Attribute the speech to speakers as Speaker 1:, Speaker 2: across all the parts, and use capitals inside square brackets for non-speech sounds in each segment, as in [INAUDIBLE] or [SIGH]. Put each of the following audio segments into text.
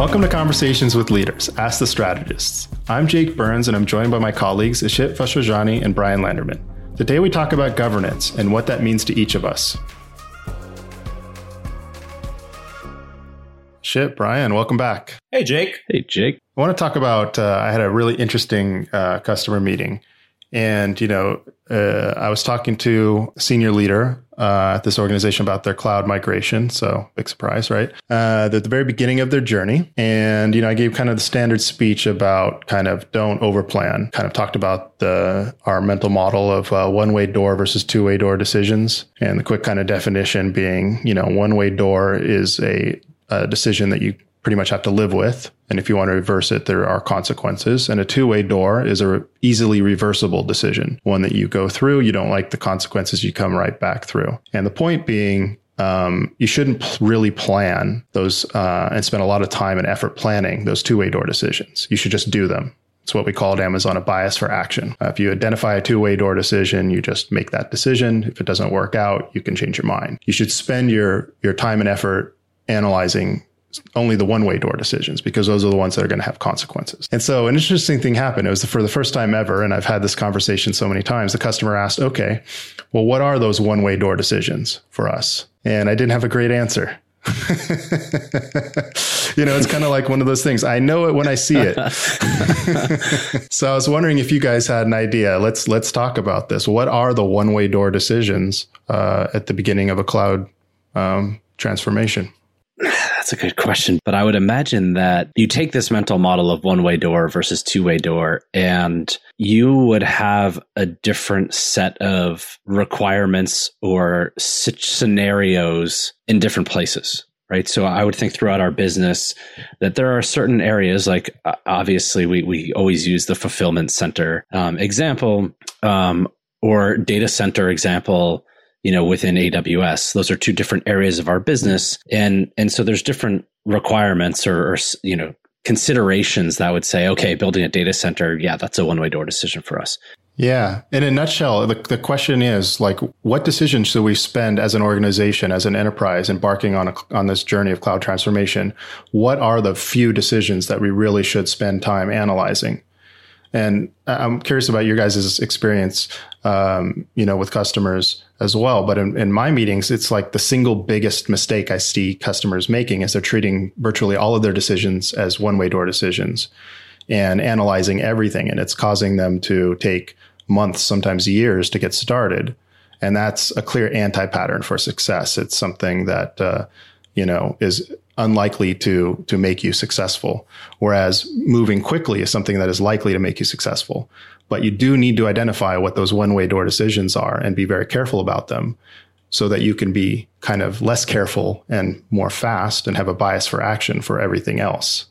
Speaker 1: Welcome to Conversations with Leaders, Ask the Strategists. I'm Jake Burns, and I'm joined by my colleagues Ishit Vachhrajani and Bryan Landerman. Today we talk about governance and what that means to each of us. Ishit, Bryan, welcome back.
Speaker 2: Hey, Jake.
Speaker 3: Hey, Jake.
Speaker 1: I want to talk about. Uh, I had a really interesting uh, customer meeting, and you know, uh, I was talking to a senior leader uh, at this organization about their cloud migration. So big surprise, right? Uh, at the very beginning of their journey. And, you know, I gave kind of the standard speech about kind of don't overplan, kind of talked about the, our mental model of uh, one way door versus two way door decisions. And the quick kind of definition being, you know, one way door is a, a decision that you pretty much have to live with. And if you want to reverse it, there are consequences. And a two way door is a re- easily reversible decision, one that you go through, you don't like the consequences, you come right back through. And the point being, um, you shouldn't really plan those uh, and spend a lot of time and effort planning those two way door decisions. You should just do them. It's what we call at Amazon a bias for action. Uh, if you identify a two way door decision, you just make that decision. If it doesn't work out, you can change your mind. You should spend your, your time and effort analyzing only the one way door decisions because those are the ones that are going to have consequences. And so an interesting thing happened. It was for the first time ever. And I've had this conversation so many times. The customer asked, okay, well, what are those one way door decisions for us? And I didn't have a great answer. [LAUGHS] you know, it's kind of like one of those things. I know it when I see it. [LAUGHS] so I was wondering if you guys had an idea. Let's let's talk about this. What are the one way door decisions uh, at the beginning of a cloud um, transformation?
Speaker 3: That's a good question. But I would imagine that you take this mental model of one way door versus two way door, and you would have a different set of requirements or scenarios in different places. Right. So I would think throughout our business that there are certain areas, like obviously we, we always use the fulfillment center um, example um, or data center example you know, within AWS. Those are two different areas of our business. And, and so there's different requirements or, or, you know, considerations that would say, okay, building a data center, yeah, that's a one way door decision for us.
Speaker 1: Yeah. In a nutshell, the, the question is like, what decisions should we spend as an organization, as an enterprise embarking on a, on this journey of cloud transformation? What are the few decisions that we really should spend time analyzing? And I'm curious about your guys' experience, um, you know, with customers as well. But in, in, my meetings, it's like the single biggest mistake I see customers making is they're treating virtually all of their decisions as one way door decisions and analyzing everything. And it's causing them to take months, sometimes years to get started. And that's a clear anti pattern for success. It's something that, uh, you know, is unlikely to to make you successful whereas moving quickly is something that is likely to make you successful but you do need to identify what those one way door decisions are and be very careful about them so that you can be kind of less careful and more fast and have a bias for action for everything else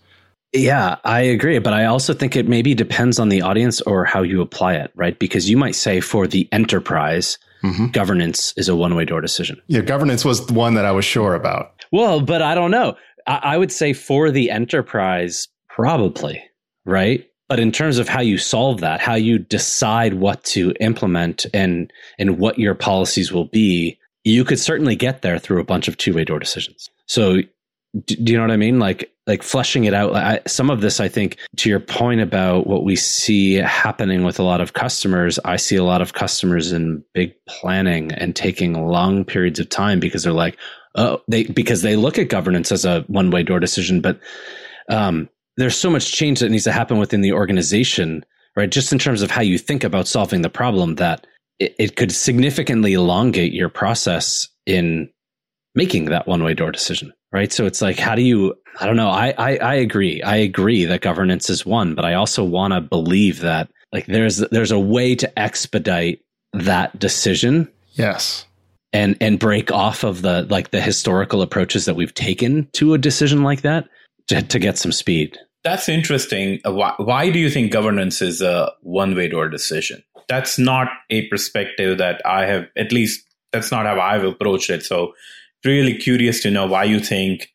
Speaker 3: yeah, I agree. But I also think it maybe depends on the audience or how you apply it, right? Because you might say for the enterprise, mm-hmm. governance is a one way door decision.
Speaker 1: Yeah, governance was the one that I was sure about.
Speaker 3: Well, but I don't know. I, I would say for the enterprise, probably, right? But in terms of how you solve that, how you decide what to implement and and what your policies will be, you could certainly get there through a bunch of two way door decisions. So do, do, you know what I mean? Like like fleshing it out. I, some of this, I think, to your point about what we see happening with a lot of customers. I see a lot of customers in big planning and taking long periods of time because they're like, oh, they because they look at governance as a one way door decision, but um, there's so much change that needs to happen within the organization, right? Just in terms of how you think about solving the problem, that it, it could significantly elongate your process in making that one way door decision, right? So it's like, how do you? I don't know. I I, I agree. I agree that governance is one, but I also want to believe that like there's there's a way to expedite that decision.
Speaker 1: Yes
Speaker 3: and and break off of the like the historical approaches that we've taken to a decision like that to, to get some speed
Speaker 2: that's interesting. Uh, why, why do you think governance is a one way door decision? That's not a perspective that i have at least that's not how i've approached it. So really curious to know why you think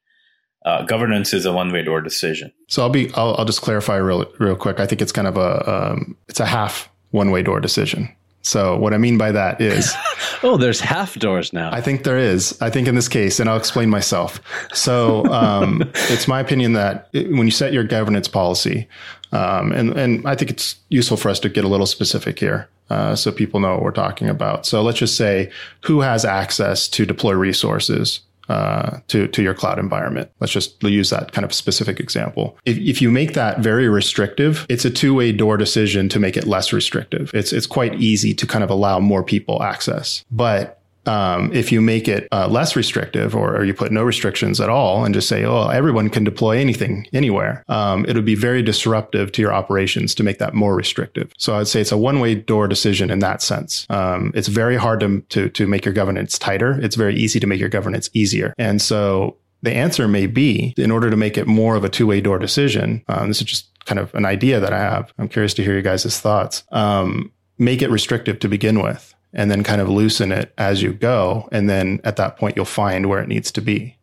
Speaker 2: uh, governance is a one way door decision.
Speaker 1: So i'll be I'll, I'll, just clarify real real quick. I think it's kind of a um, it's a half one way door decision So what I mean by that is, [LAUGHS]
Speaker 3: oh, there's half doors now.
Speaker 1: I think there is. I think in this case, and I'll explain myself. So um, [LAUGHS] it's my opinion that when you set your governance policy, um, and and I think it's useful for us to get a little specific here. Uh, so people know what we're talking about. So let's just say who has access to deploy resources uh, to to your cloud environment. Let's just use that kind of specific example. If, if you make that very restrictive, it's a two way door decision to make it less restrictive. It's it's quite easy to kind of allow more people access, but um, if you make it uh, less restrictive or, or, you put no restrictions at all and just say, oh, everyone can deploy anything anywhere, um, it would be very disruptive to your operations to make that more restrictive. So I'd say it's a one way door decision in that sense. Um, it's very hard to, to, to make your governance tighter. It's very easy to make your governance easier. And so the answer may be in order to make it more of a two way door decision. Um, this is just kind of an idea that I have. I'm curious to hear you guys' thoughts. Um, make it restrictive to begin with and then kind of loosen it as you go. And then at that point, you'll find where it needs to be.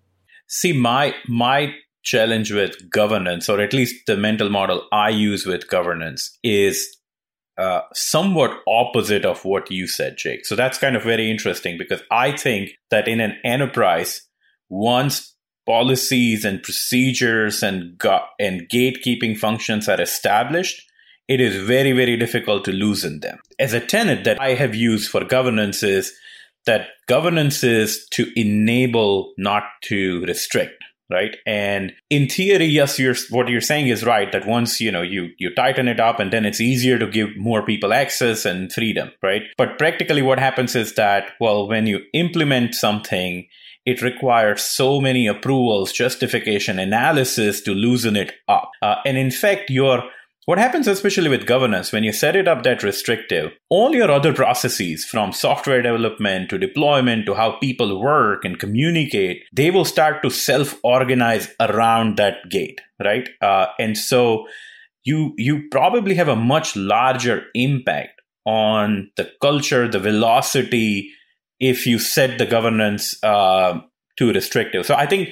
Speaker 2: See, my, my challenge with governance, or at least the mental model I use with governance, is uh, somewhat opposite of what you said, Jake. So that's kind of very interesting because I think that in an enterprise, once policies and procedures and go- and gatekeeping functions are established, it is very, very difficult to loosen them. As a tenet that I have used for governance is that governance is to enable, not to restrict right? And in theory yes you're what you're saying is right that once you know you you tighten it up and then it's easier to give more people access and freedom right? But practically what happens is that well when you implement something it requires so many approvals justification analysis to loosen it up. Uh, and in fact your what happens, especially with governance, when you set it up that restrictive, all your other processes, from software development to deployment to how people work and communicate, they will start to self organize around that gate, right? Uh, and so you you probably have a much larger impact on the culture, the velocity, if you set the governance uh, too restrictive. So I think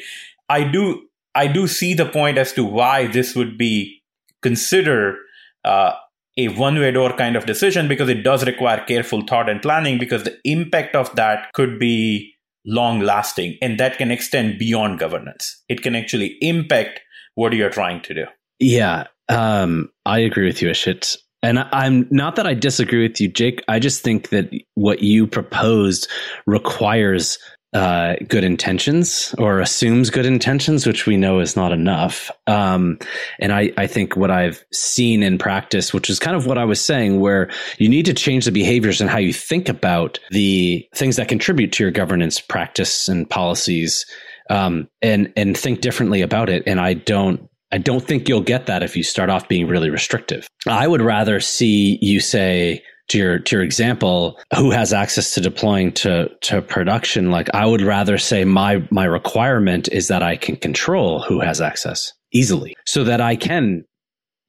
Speaker 2: I do I do see the point as to why this would be consider uh, a one way door kind of decision because it does require careful thought and planning because the impact of that could be long lasting and that can extend beyond governance. It can actually impact what you're trying to do.
Speaker 3: Yeah, um, I agree with you, Ishit. And I'm not that I disagree with you, Jake. I just think that what you proposed requires uh, good intentions or assumes good intentions, which we know is not enough. Um, and I, I think what I've seen in practice, which is kind of what I was saying, where you need to change the behaviors and how you think about the things that contribute to your governance practice and policies, um, and and think differently about it. And I don't I don't think you'll get that if you start off being really restrictive. I would rather see you say, to your to your example, who has access to deploying to to production? Like I would rather say my my requirement is that I can control who has access easily, so that I can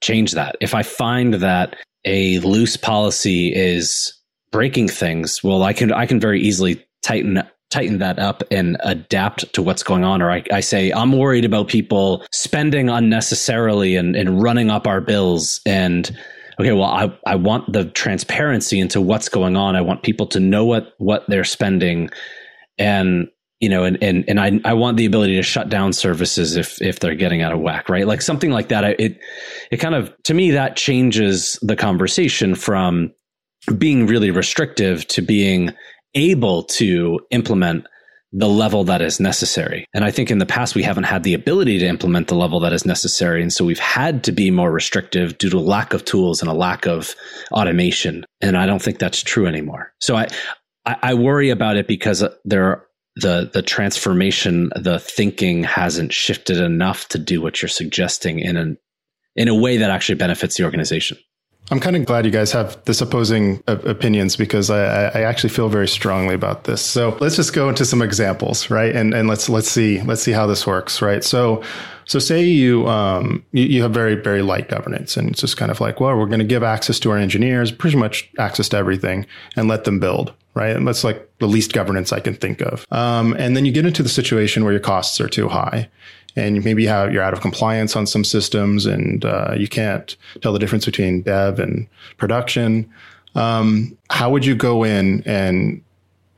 Speaker 3: change that. If I find that a loose policy is breaking things, well, I can I can very easily tighten tighten that up and adapt to what's going on. Or I, I say, I'm worried about people spending unnecessarily and, and running up our bills and okay, well, I, I want the transparency into what's going on. I want people to know what, what they're spending. And, you know, and, and, and I, I want the ability to shut down services if, if they're getting out of whack, right? Like something like that. It, it kind of, to me, that changes the conversation from being really restrictive to being able to implement the level that is necessary. And I think in the past, we haven't had the ability to implement the level that is necessary. And so we've had to be more restrictive due to lack of tools and a lack of automation. And I don't think that's true anymore. So I, I, worry about it because there the the transformation, the thinking hasn't shifted enough to do what you're suggesting in an in a way that actually benefits the organization.
Speaker 1: I'm kind of glad you guys have this opposing opinions because I, I, actually feel very strongly about this. So let's just go into some examples, right? And and let's let's see let's see how this works, right? So so say you um you, you have very very light governance, and it's just kind of like, well, we're going to give access to our engineers, pretty much access to everything, and let them build, right? And that's like the least governance I can think of. Um, and then you get into the situation where your costs are too high and maybe have, you're out of compliance on some systems and uh, you can't tell the difference between dev and production. Um, how would you go in and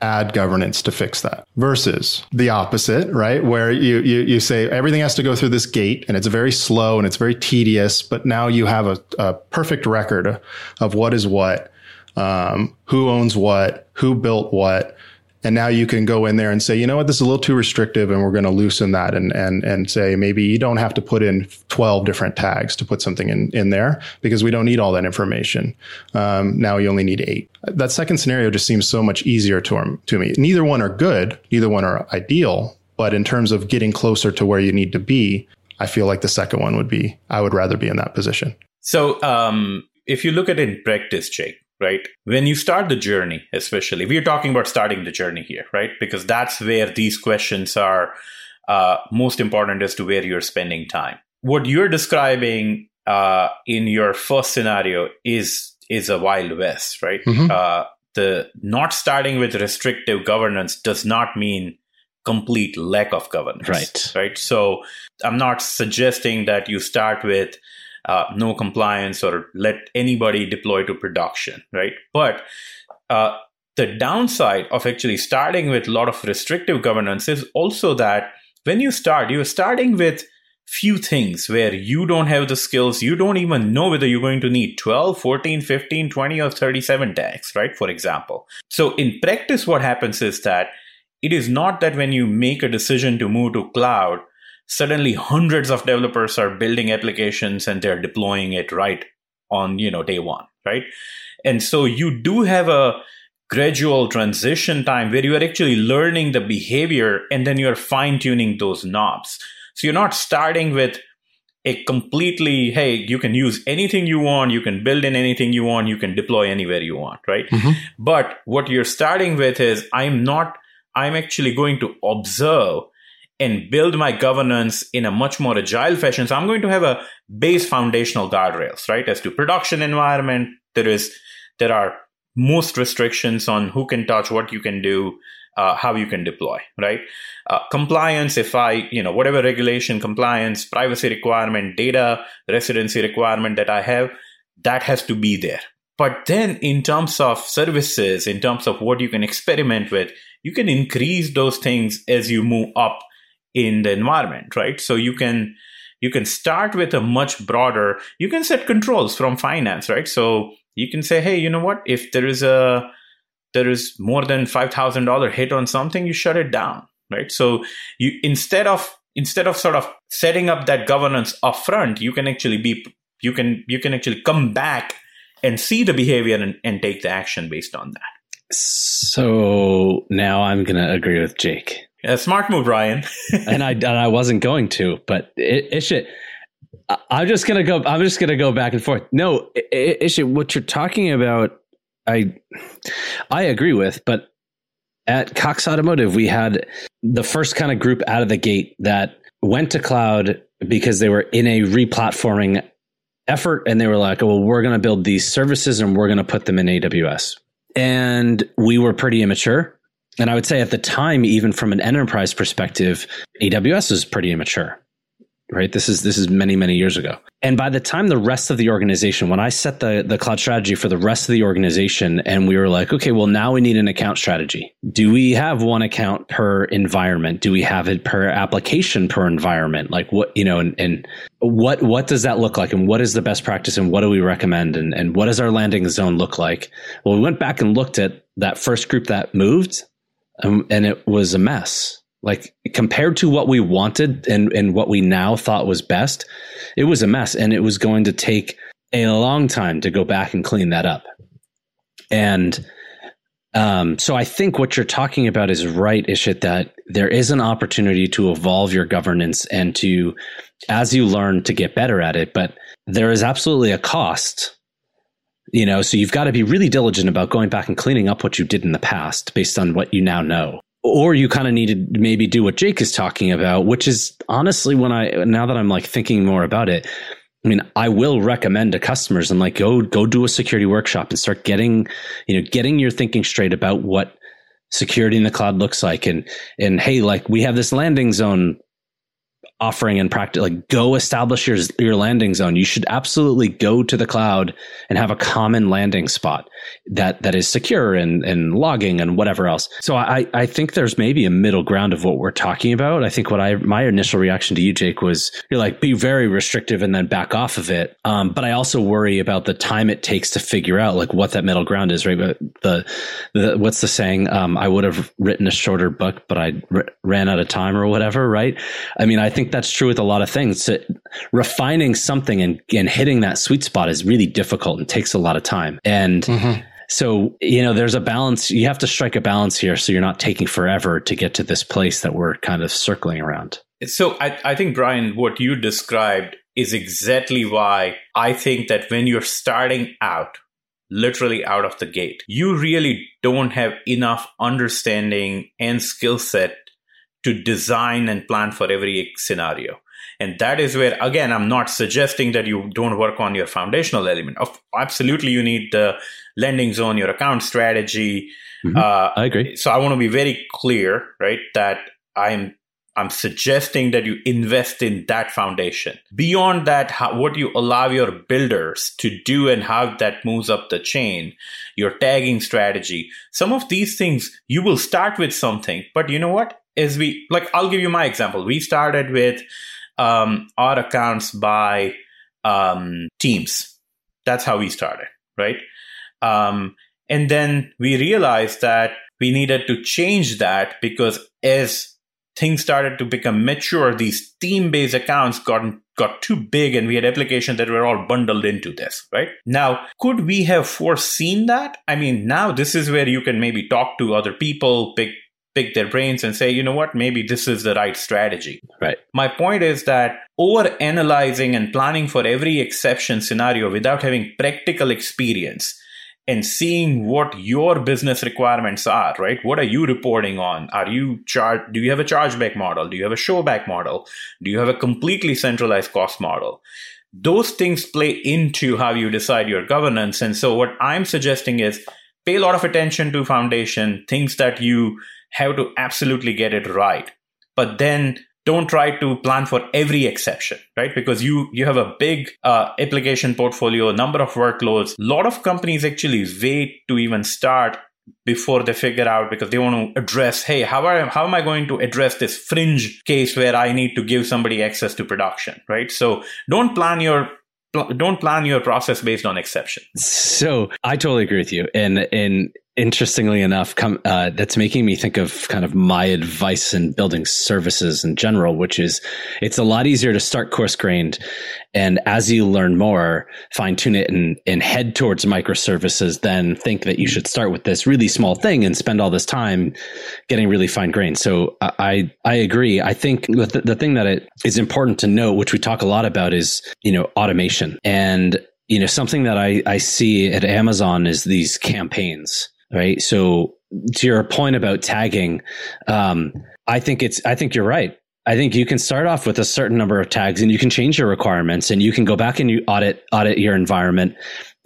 Speaker 1: add governance to fix that versus the opposite, right? Where you, you, you say everything has to go through this gate and it's very slow and it's very tedious, but now you have a, a perfect record of what is what, um, who owns what, who built what, and now you can go in there and say, you know what, this is a little too restrictive and we're going to loosen that and, and, and say, maybe you don't have to put in 12 different tags to put something in, in there because we don't need all that information. Um, now you only need eight. That second scenario just seems so much easier to, to me. Neither one are good. Neither one are ideal. But in terms of getting closer to where you need to be, I feel like the second one would be, I would rather be in that position.
Speaker 2: So, um, if you look at it in practice, Jake, right? When you start the journey, especially, we're talking about starting the journey here, right? Because that's where these questions are uh, most important as to where you're spending time. What you're describing uh, in your first scenario is is a wild west, right? Mm-hmm. Uh, the not starting with restrictive governance does not mean complete lack of governance,
Speaker 3: right?
Speaker 2: Right. So I'm not suggesting that you start with uh, no compliance or let anybody deploy to production, right? But uh, the downside of actually starting with a lot of restrictive governance is also that when you start, you're starting with few things where you don't have the skills, you don't even know whether you're going to need 12, 14, 15, 20, or 37 tags, right? For example. So in practice, what happens is that it is not that when you make a decision to move to cloud, suddenly hundreds of developers are building applications and they're deploying it right on you know day one right? And so you do have a gradual transition time where you are actually learning the behavior and then you're fine tuning those knobs. So you're not starting with a completely hey you can use anything you want you can build in anything you want you can deploy anywhere you want right? Mm-hmm. but what you're starting with is i'm not i'm actually going to observe and build my governance in a much more agile fashion. So I'm going to have a base foundational guardrails, right? As to production environment, there is there are most restrictions on who can touch, what you can do, uh, how you can deploy, right? Uh, compliance, if I, you know, whatever regulation, compliance, privacy requirement, data residency requirement that I have, that has to be there. But then in terms of services, in terms of what you can experiment with, you can increase those things as you move up in the environment, right? So you can you can start with a much broader. You can set controls from finance, right? So you can say, hey, you know what? If there is a there is more than five thousand dollar hit on something, you shut it down, right? So you instead of instead of sort of setting up that governance upfront, you can actually be you can you can actually come back and see the behavior and, and take the action based on that.
Speaker 3: So now I'm going to agree with Jake.
Speaker 2: Yeah, smart move, Ryan. [LAUGHS]
Speaker 3: and I and I wasn't going to, but it, I'm just gonna go. I'm just gonna go back and forth. No, Ishit, what you're talking about, I I agree with, but at Cox Automotive, we had the first kind of group out of the gate that went to cloud because they were in a replatforming effort, and they were like, "Oh, well, we're going to build these services and we're going to put them in AWS." And we were pretty immature and I would say at the time, even from an enterprise perspective, AWS was pretty immature. Right. This is this is many, many years ago. And by the time the rest of the organization, when I set the, the cloud strategy for the rest of the organization, and we were like, okay, well, now we need an account strategy. Do we have one account per environment? Do we have it per application per environment? Like what, you know, and, and what what does that look like? And what is the best practice and what do we recommend? And and what does our landing zone look like? Well, we went back and looked at that first group that moved um, and it was a mess. Like compared to what we wanted and, and what we now thought was best, it was a mess. And it was going to take a long time to go back and clean that up. And um, so I think what you're talking about is right, Ishit, that there is an opportunity to evolve your governance and to, as you learn, to get better at it. But there is absolutely a cost you know, so you've got to be really diligent about going back and cleaning up what you did in the past based on what you now know. Or you kind of need to maybe do what Jake is talking about, which is honestly when I now that I'm like thinking more about it, I mean, I will recommend to customers and like go go do a security workshop and start getting, you know, getting your thinking straight about what security in the cloud looks like and and hey, like we have this landing zone offering and practice like go establish your your landing zone. You should absolutely go to the cloud and have a common landing spot that that is secure and and logging and whatever else. So i i think there's maybe a middle ground of what we're talking about. I think what i my initial reaction to you jake was you're like be very restrictive and then back off of it. Um, but i also worry about the time it takes to figure out like what that middle ground is right? But the the what's the saying? Um, i would have written a shorter book but i r- ran out of time or whatever right? I mean i think that's true with a lot of things. So refining something and, and hitting that sweet spot is really difficult and takes a lot of time. And mm-hmm. so, you know, there's a balance. You have to strike a balance here so you're not taking forever to get to this place that we're kind of circling around.
Speaker 2: So I, I think, Bryan, what you described is exactly why I think that when you're starting out, literally out of the gate, you really don't have enough understanding and skill set to design and plan for every scenario. And that is where, again, I'm not suggesting that you don't work on your foundational element. Of absolutely, you need the landing zone, your account strategy.
Speaker 3: Mm-hmm. Uh, I agree.
Speaker 2: So I want to be very clear, right? That I'm I'm suggesting that you invest in that foundation. Beyond that, how, what you allow your builders to do and how that moves up the chain, your tagging strategy, some of these things, you will start with something, but you know what? Is we like I'll give you my example. We started with um, our accounts by um, teams. That's how we started, right? Um, and then we realized that we needed to change that because as things started to become mature, these team-based accounts got got too big, and we had applications that were all bundled into this. Right now, could we have foreseen that? I mean, now this is where you can maybe talk to other people, pick pick their brains and say, you know what, maybe this is the right strategy.
Speaker 3: Right.
Speaker 2: My point is that over analyzing and planning for every exception scenario without having practical experience and seeing what your business requirements are, right? What are you reporting on? Are you charge do you have a chargeback model? Do you have a showback model? Do you have a completely centralized cost model? Those things play into how you decide your governance. And so what I'm suggesting is pay a lot of attention to foundation, things that you have to absolutely get it right. But then don't try to plan for every exception, right? Because you you have a big uh, application portfolio, number of workloads. A lot of companies actually wait to even start before they figure out because they want to address, hey, how are how am I going to address this fringe case where I need to give somebody access to production, right? So don't plan your don't plan your process based on exception.
Speaker 3: So I totally agree with you, and and interestingly enough, come, uh, that's making me think of kind of my advice in building services in general, which is it's a lot easier to start coarse grained. And as you learn more, fine tune it and, and head towards microservices, then think that you should start with this really small thing and spend all this time getting really fine grained. So I, I agree. I think the, the thing that it is important to note, which we talk a lot about is, you know, automation and you know something that I, I see at amazon is these campaigns right? So to your point about tagging, um, I think it's I think you're right. I think you can start off with a certain number of tags and you can change your requirements and you can go back and you audit audit your environment.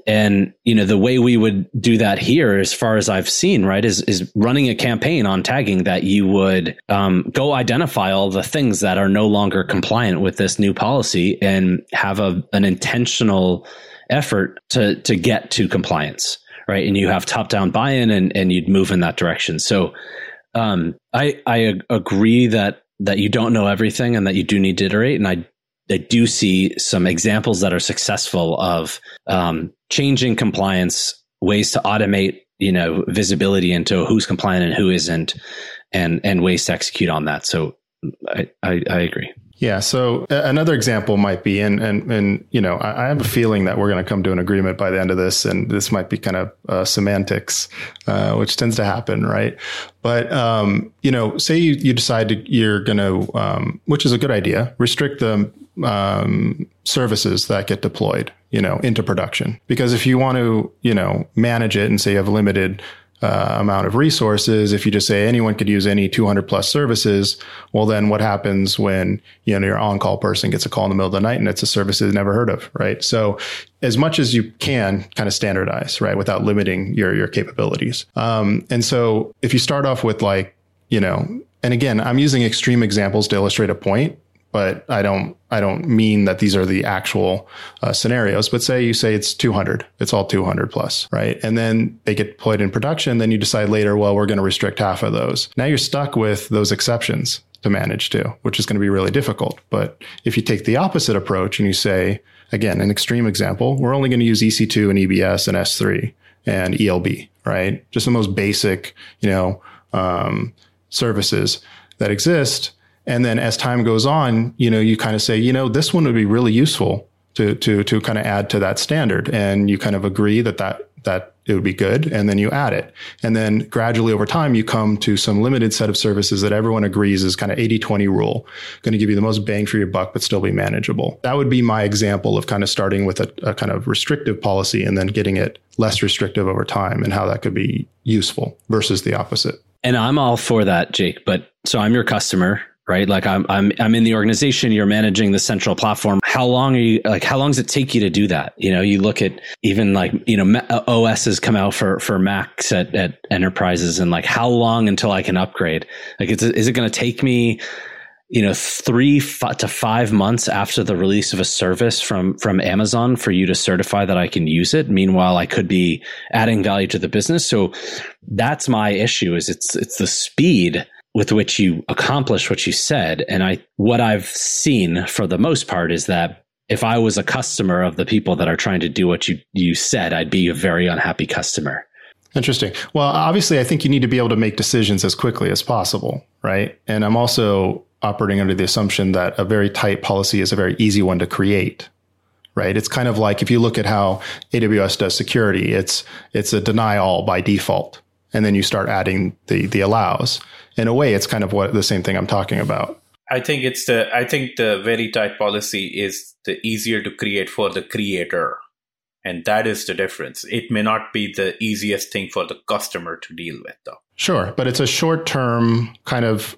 Speaker 3: And you know the way we would do that here, as far as I've seen, right, is is running a campaign on tagging that you would um, go identify all the things that are no longer compliant with this new policy and have a an intentional effort to to get to compliance right? And you have top down buy in, and and you'd move in that direction. So, um, I I agree that that you don't know everything and that you do need to iterate, and I I do see some examples that are successful of um, changing compliance ways to automate you know visibility into who's compliant and who isn't and and ways to execute on that so i i, I agree
Speaker 1: yeah. So another example might be, and and and you know, I, I have a feeling that we're going to come to an agreement by the end of this, and this might be kind of uh, semantics, uh, which tends to happen, right? But um, you know, say you you decide to, you're going to, um, which is a good idea, restrict the um, services that get deployed, you know, into production, because if you want to, you know, manage it and say you have limited uh, amount of resources. If you just say anyone could use any 200 plus services, well, then what happens when you know your on-call person gets a call in the middle of the night and it's a service they've never heard of, right? So, as much as you can, kind of standardize, right, without limiting your your capabilities. Um, and so, if you start off with like, you know, and again, I'm using extreme examples to illustrate a point, but I don't I don't mean that these are the actual uh, scenarios. But say you say it's 200, it's all 200 plus, right? And then they get deployed in production. Then you decide later, well, we're going to restrict half of those. Now you're stuck with those exceptions to manage too, which is going to be really difficult. But if you take the opposite approach and you say, again, an extreme example, we're only going to use EC2 and EBS and S3 and ELB, right? Just the most basic, you know, um, services that exist. And then as time goes on, you know, you kind of say, you know, this one would be really useful to to to kind of add to that standard, and you kind of agree that that that it would be good, and then you add it, and then gradually over time you come to some limited set of services that everyone agrees is kind of 80-20 rule, going to give you the most bang for your buck, but still be manageable. That would be my example of kind of starting with a, a kind of restrictive policy and then getting it less restrictive over time, and how that could be useful versus the opposite.
Speaker 3: And I'm all for that, Jake. But so I'm your customer, right? Like I'm I'm I'm in the organization. You're managing the central platform. How long are you? Like how long does it take you to do that? You know, you look at even like you know uh, OS has come out for for Macs at at enterprises, and like how long until I can upgrade? Like, is it going to take me? you know three to five months after the release of a service from from amazon for you to certify that i can use it meanwhile i could be adding value to the business so that's my issue is it's it's the speed with which you accomplish what you said and i what i've seen for the most part is that if i was a customer of the people that are trying to do what you you said i'd be a very unhappy customer
Speaker 1: Interesting. Well, obviously, I think you need to be able to make decisions as quickly as possible, right? And I'm also operating under the assumption that a very tight policy is a very easy one to create right it's kind of like if you look at how aws does security it's it's a deny all by default and then you start adding the the allows. In a way it's kind of what the same thing i'm talking about.
Speaker 2: I think it's the i think the very tight policy is the easier to create for the creator. And that is the difference. It may not be the easiest thing for the customer to deal with though.
Speaker 1: Sure but it's a short term kind of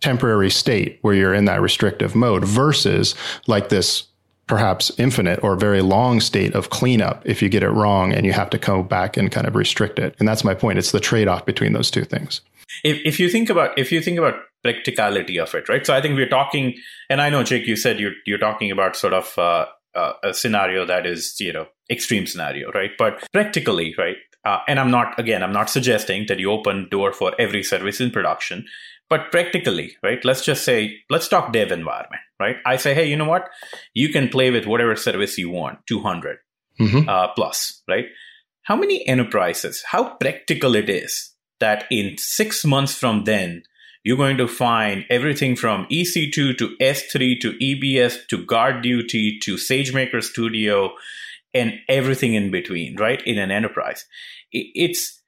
Speaker 1: temporary state where you're in that restrictive mode versus like this perhaps infinite or very long state of cleanup if you get it wrong and you have to come back and kind of restrict it. And that's my point. It's the trade off between those two things.
Speaker 2: If, if you think about if you think about practicality of it, right? So I think we're talking, and I know Jake, you said you're you're talking about sort of uh, uh, a scenario that is you know extreme scenario, right? But practically, right? Uh, and I'm not again, I'm not suggesting that you open door for every service in production. But practically, right? Let's just say, let's talk dev environment, right? I say, hey, you know what? You can play with whatever service you want, 200 mm-hmm. uh, plus, right? How many enterprises, how practical it is that in six months from then, you're going to find everything from EC2 to S3 to EBS to GuardDuty to SageMaker Studio and everything in between, right? In an enterprise. It's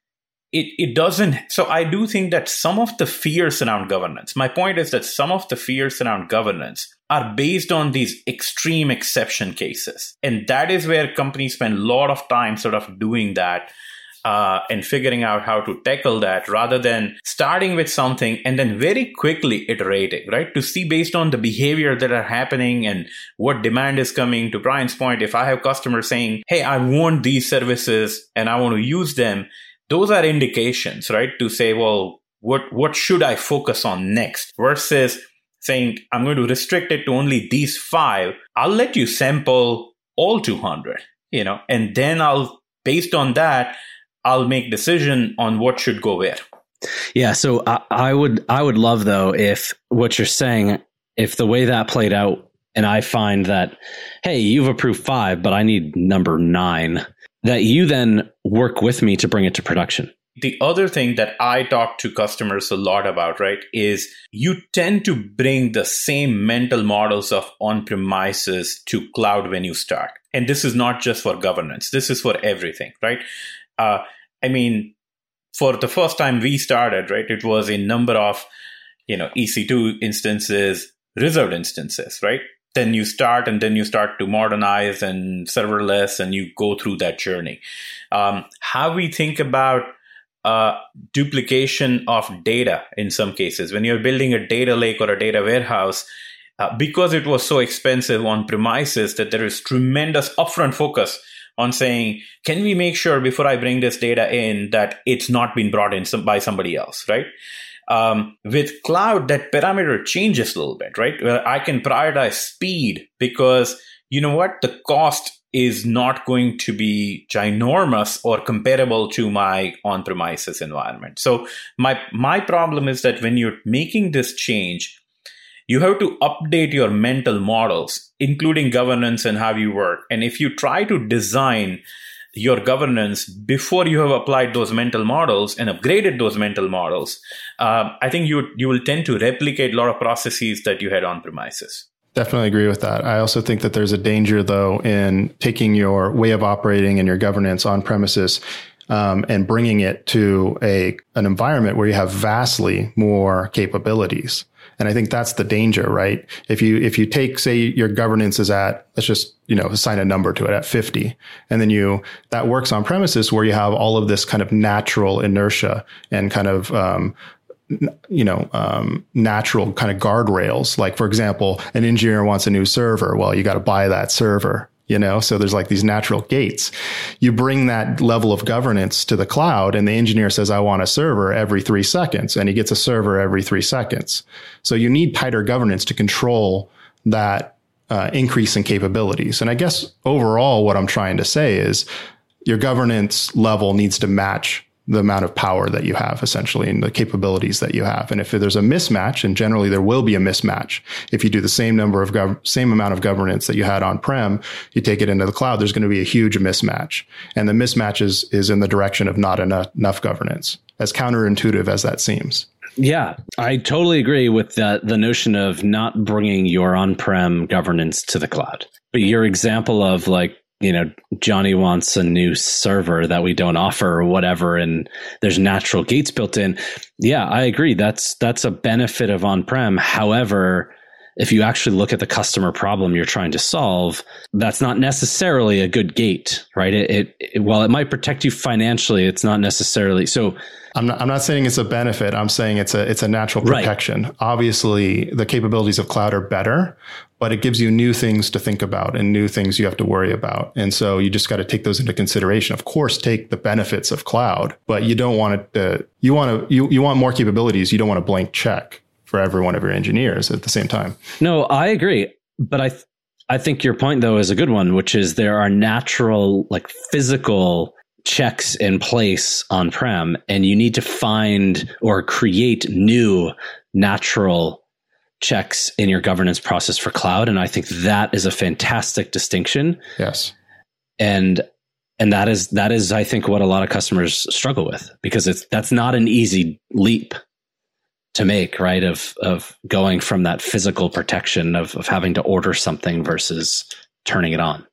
Speaker 2: it, it doesn't so i do think that some of the fears around governance my point is that some of the fears around governance are based on these extreme exception cases and that is where companies spend a lot of time sort of doing that uh, and figuring out how to tackle that rather than starting with something and then very quickly iterating, right? To see based on the behavior that are happening and what demand is coming. To Bryan's point, if I have customers saying, Hey, I want these services and I want to use them, those are indications, right? To say, well, what, what should I focus on next versus saying, I'm going to restrict it to only these five. I'll let you sample all 200, you know, and then I'll, based on that, I'll make decision on what should go where.
Speaker 3: Yeah. So I, I would, I would love though, if what you're saying, if the way that played out and I find that, hey, you've approved five, but I need number nine that you then work with me to bring it to production.
Speaker 2: The other thing that I talk to customers a lot about, right, is you tend to bring the same mental models of on premises to cloud when you start. And this is not just for governance, this is for everything, right? Uh, I mean, for the first time we started, right, it was a number of, you know, EC2 instances, reserved instances, right? then you start and then you start to modernize and serverless and you go through that journey um, how we think about uh, duplication of data in some cases when you're building a data lake or a data warehouse uh, because it was so expensive on premises that there is tremendous upfront focus on saying can we make sure before i bring this data in that it's not been brought in some, by somebody else right Um, with cloud, that parameter changes a little bit, right? Where I can prioritize speed because you know what? The cost is not going to be ginormous or comparable to my on-premises environment. So my my problem is that when you're making this change, you have to update your mental models, including governance and how you work. And if you try to design your governance before you have applied those mental models and upgraded those mental models, uh, I think you you will tend to replicate a lot of processes that you had on premises.
Speaker 1: Definitely agree with that. I also think that there's a danger, though, in taking your way of operating and your governance on premises um, and bringing it to a an environment where you have vastly more capabilities. And I think that's the danger, right? If you if you take say your governance is at let's just you know assign a number to it at 50, and then you that works on premises where you have all of this kind of natural inertia and kind of um, you know, um, natural kind of guardrails. Like, for example, an engineer wants a new server. Well, you got to buy that server, you know? So there's like these natural gates. You bring that level of governance to the cloud and the engineer says, I want a server every three seconds and he gets a server every three seconds. So you need tighter governance to control that uh, increase in capabilities. And I guess overall, what I'm trying to say is your governance level needs to match the amount of power that you have essentially and the capabilities that you have. And if there's a mismatch, and generally there will be a mismatch, if you do the same number of gov- same amount of governance that you had on prem, you take it into the cloud, there's going to be a huge mismatch. And the mismatch is, is in the direction of not enough, enough governance, as counterintuitive as that seems.
Speaker 3: Yeah, I totally agree with that. The notion of not bringing your on-prem governance to the cloud. But your example of like you know, Johnny wants a new server that we don't offer or whatever, and there's natural gates built in. Yeah, I agree. That's that's a benefit of on-prem. However, if you actually look at the customer problem you're trying to solve, that's not necessarily a good gate, right? It, it, it while it might protect you financially, it's not necessarily so.
Speaker 1: I'm not, I'm not saying it's a benefit. I'm saying it's a it's a natural protection. Right. Obviously, the capabilities of cloud are better, but it gives you new things to think about and new things you have to worry about. And so you just got to take those into consideration. Of course, take the benefits of cloud, but you don't want it to, you want to, you, you want more capabilities. You don't want a blank check for every one of your engineers at the same time.
Speaker 3: No, I agree. But I, th- I think your point though is a good one, which is there are natural, like physical checks in place on prem and you need to find or create new natural checks in your governance process for cloud and i think that is a fantastic distinction.
Speaker 1: Yes.
Speaker 3: And and that is that is i think what a lot of customers struggle with because it's that's not an easy leap to make right of of going from that physical protection of, of having to order something versus turning it on.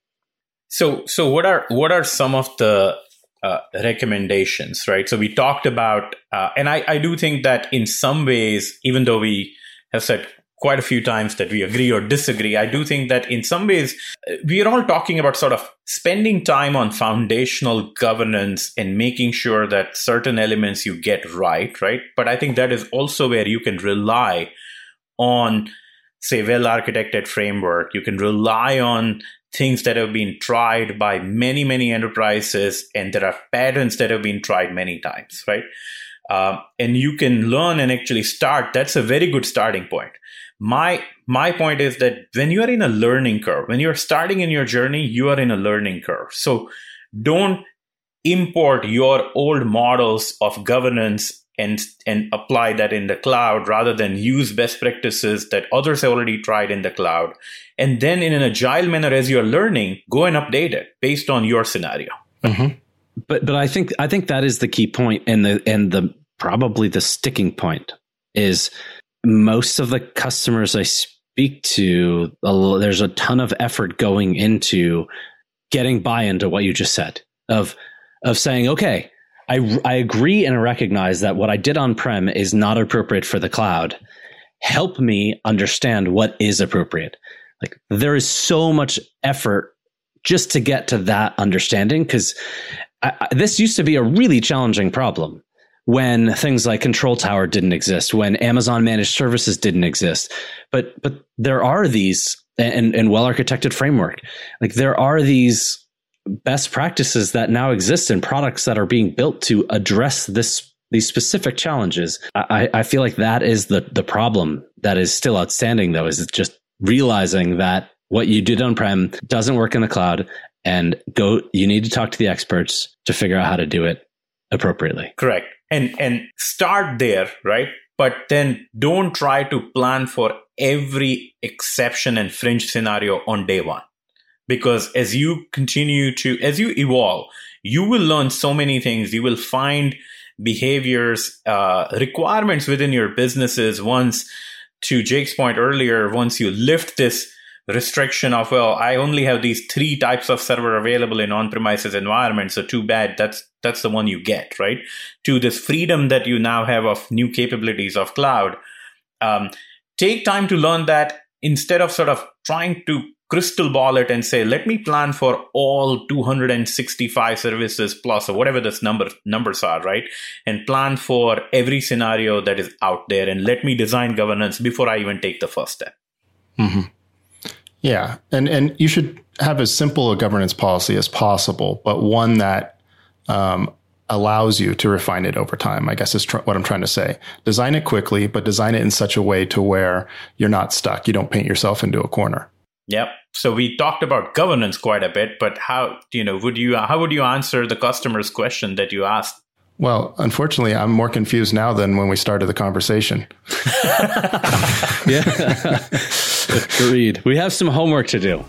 Speaker 2: So so what are what are some of the uh, recommendations right? So we talked about uh, and I, I do think that in some ways even though we have said quite a few times that we agree or disagree. I do think that in some ways, uh, we are all talking about sort of spending time on foundational governance and making sure that certain elements you get right, right? But I think that is also where you can rely on, say, well architected framework. You can rely on things that have been tried by many, many enterprises, and there are patterns that have been tried many times, right? Uh, and you can learn and actually start. That's a very good starting point my my point is that when you are in a learning curve when you're starting in your journey you are in a learning curve so don't import your old models of governance and and apply that in the cloud rather than use best practices that others have already tried in the cloud and then in an agile manner as you're learning go and update it based on your scenario
Speaker 3: mm-hmm. But but i think i think that is the key point and the and the probably the sticking point is most of the customers I speak to, there's a ton of effort going into getting buy into what you just said of of saying, okay, I I agree and recognize that what I did on prem is not appropriate for the cloud. Help me understand what is appropriate. Like there is so much effort just to get to that understanding because this used to be a really challenging problem when things like control tower didn't exist, when Amazon managed services didn't exist. But but there are these and, and well architected framework. Like there are these best practices that now exist in products that are being built to address this these specific challenges. I, I feel like that is the the problem that is still outstanding though, is just realizing that what you did on prem doesn't work in the cloud and go you need to talk to the experts to figure out how to do it appropriately.
Speaker 2: Correct. And and start there, right? But then don't try to plan for every exception and fringe scenario on day one. Because as you continue to, as you evolve, you will learn so many things. You will find behaviors, uh, requirements within your businesses once, to Jake's point earlier, once you lift this restriction of well i only have these three types of server available in on-premises environment so too bad that's that's the one you get right? To this freedom that you now have of new capabilities of cloud um, take time to learn that instead of sort of trying to crystal ball it and say let me plan for all 265 services plus or whatever this number numbers are right? And plan for every scenario that is out there and let me design governance before i even take the first step.
Speaker 1: Mm-hmm. Yeah, and and you should have as simple a governance policy as possible, but one that um, allows you to refine it over time. I guess is tr- what I'm trying to say. Design it quickly, but design it in such a way to where you're not stuck. You don't paint yourself into a corner.
Speaker 2: Yep. So we talked about governance quite a bit, but how you know would you how would you answer the customer's question that you asked
Speaker 1: well, unfortunately, I'm more confused now than when we started the conversation. [LAUGHS]
Speaker 3: yeah. Agreed. We have some homework to do.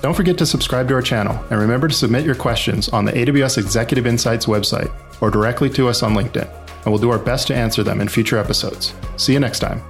Speaker 1: Don't forget to subscribe to our channel and remember to submit your questions on the AWS Executive Insights website or directly to us on LinkedIn, and we'll do our best to answer them in future episodes. See you next time.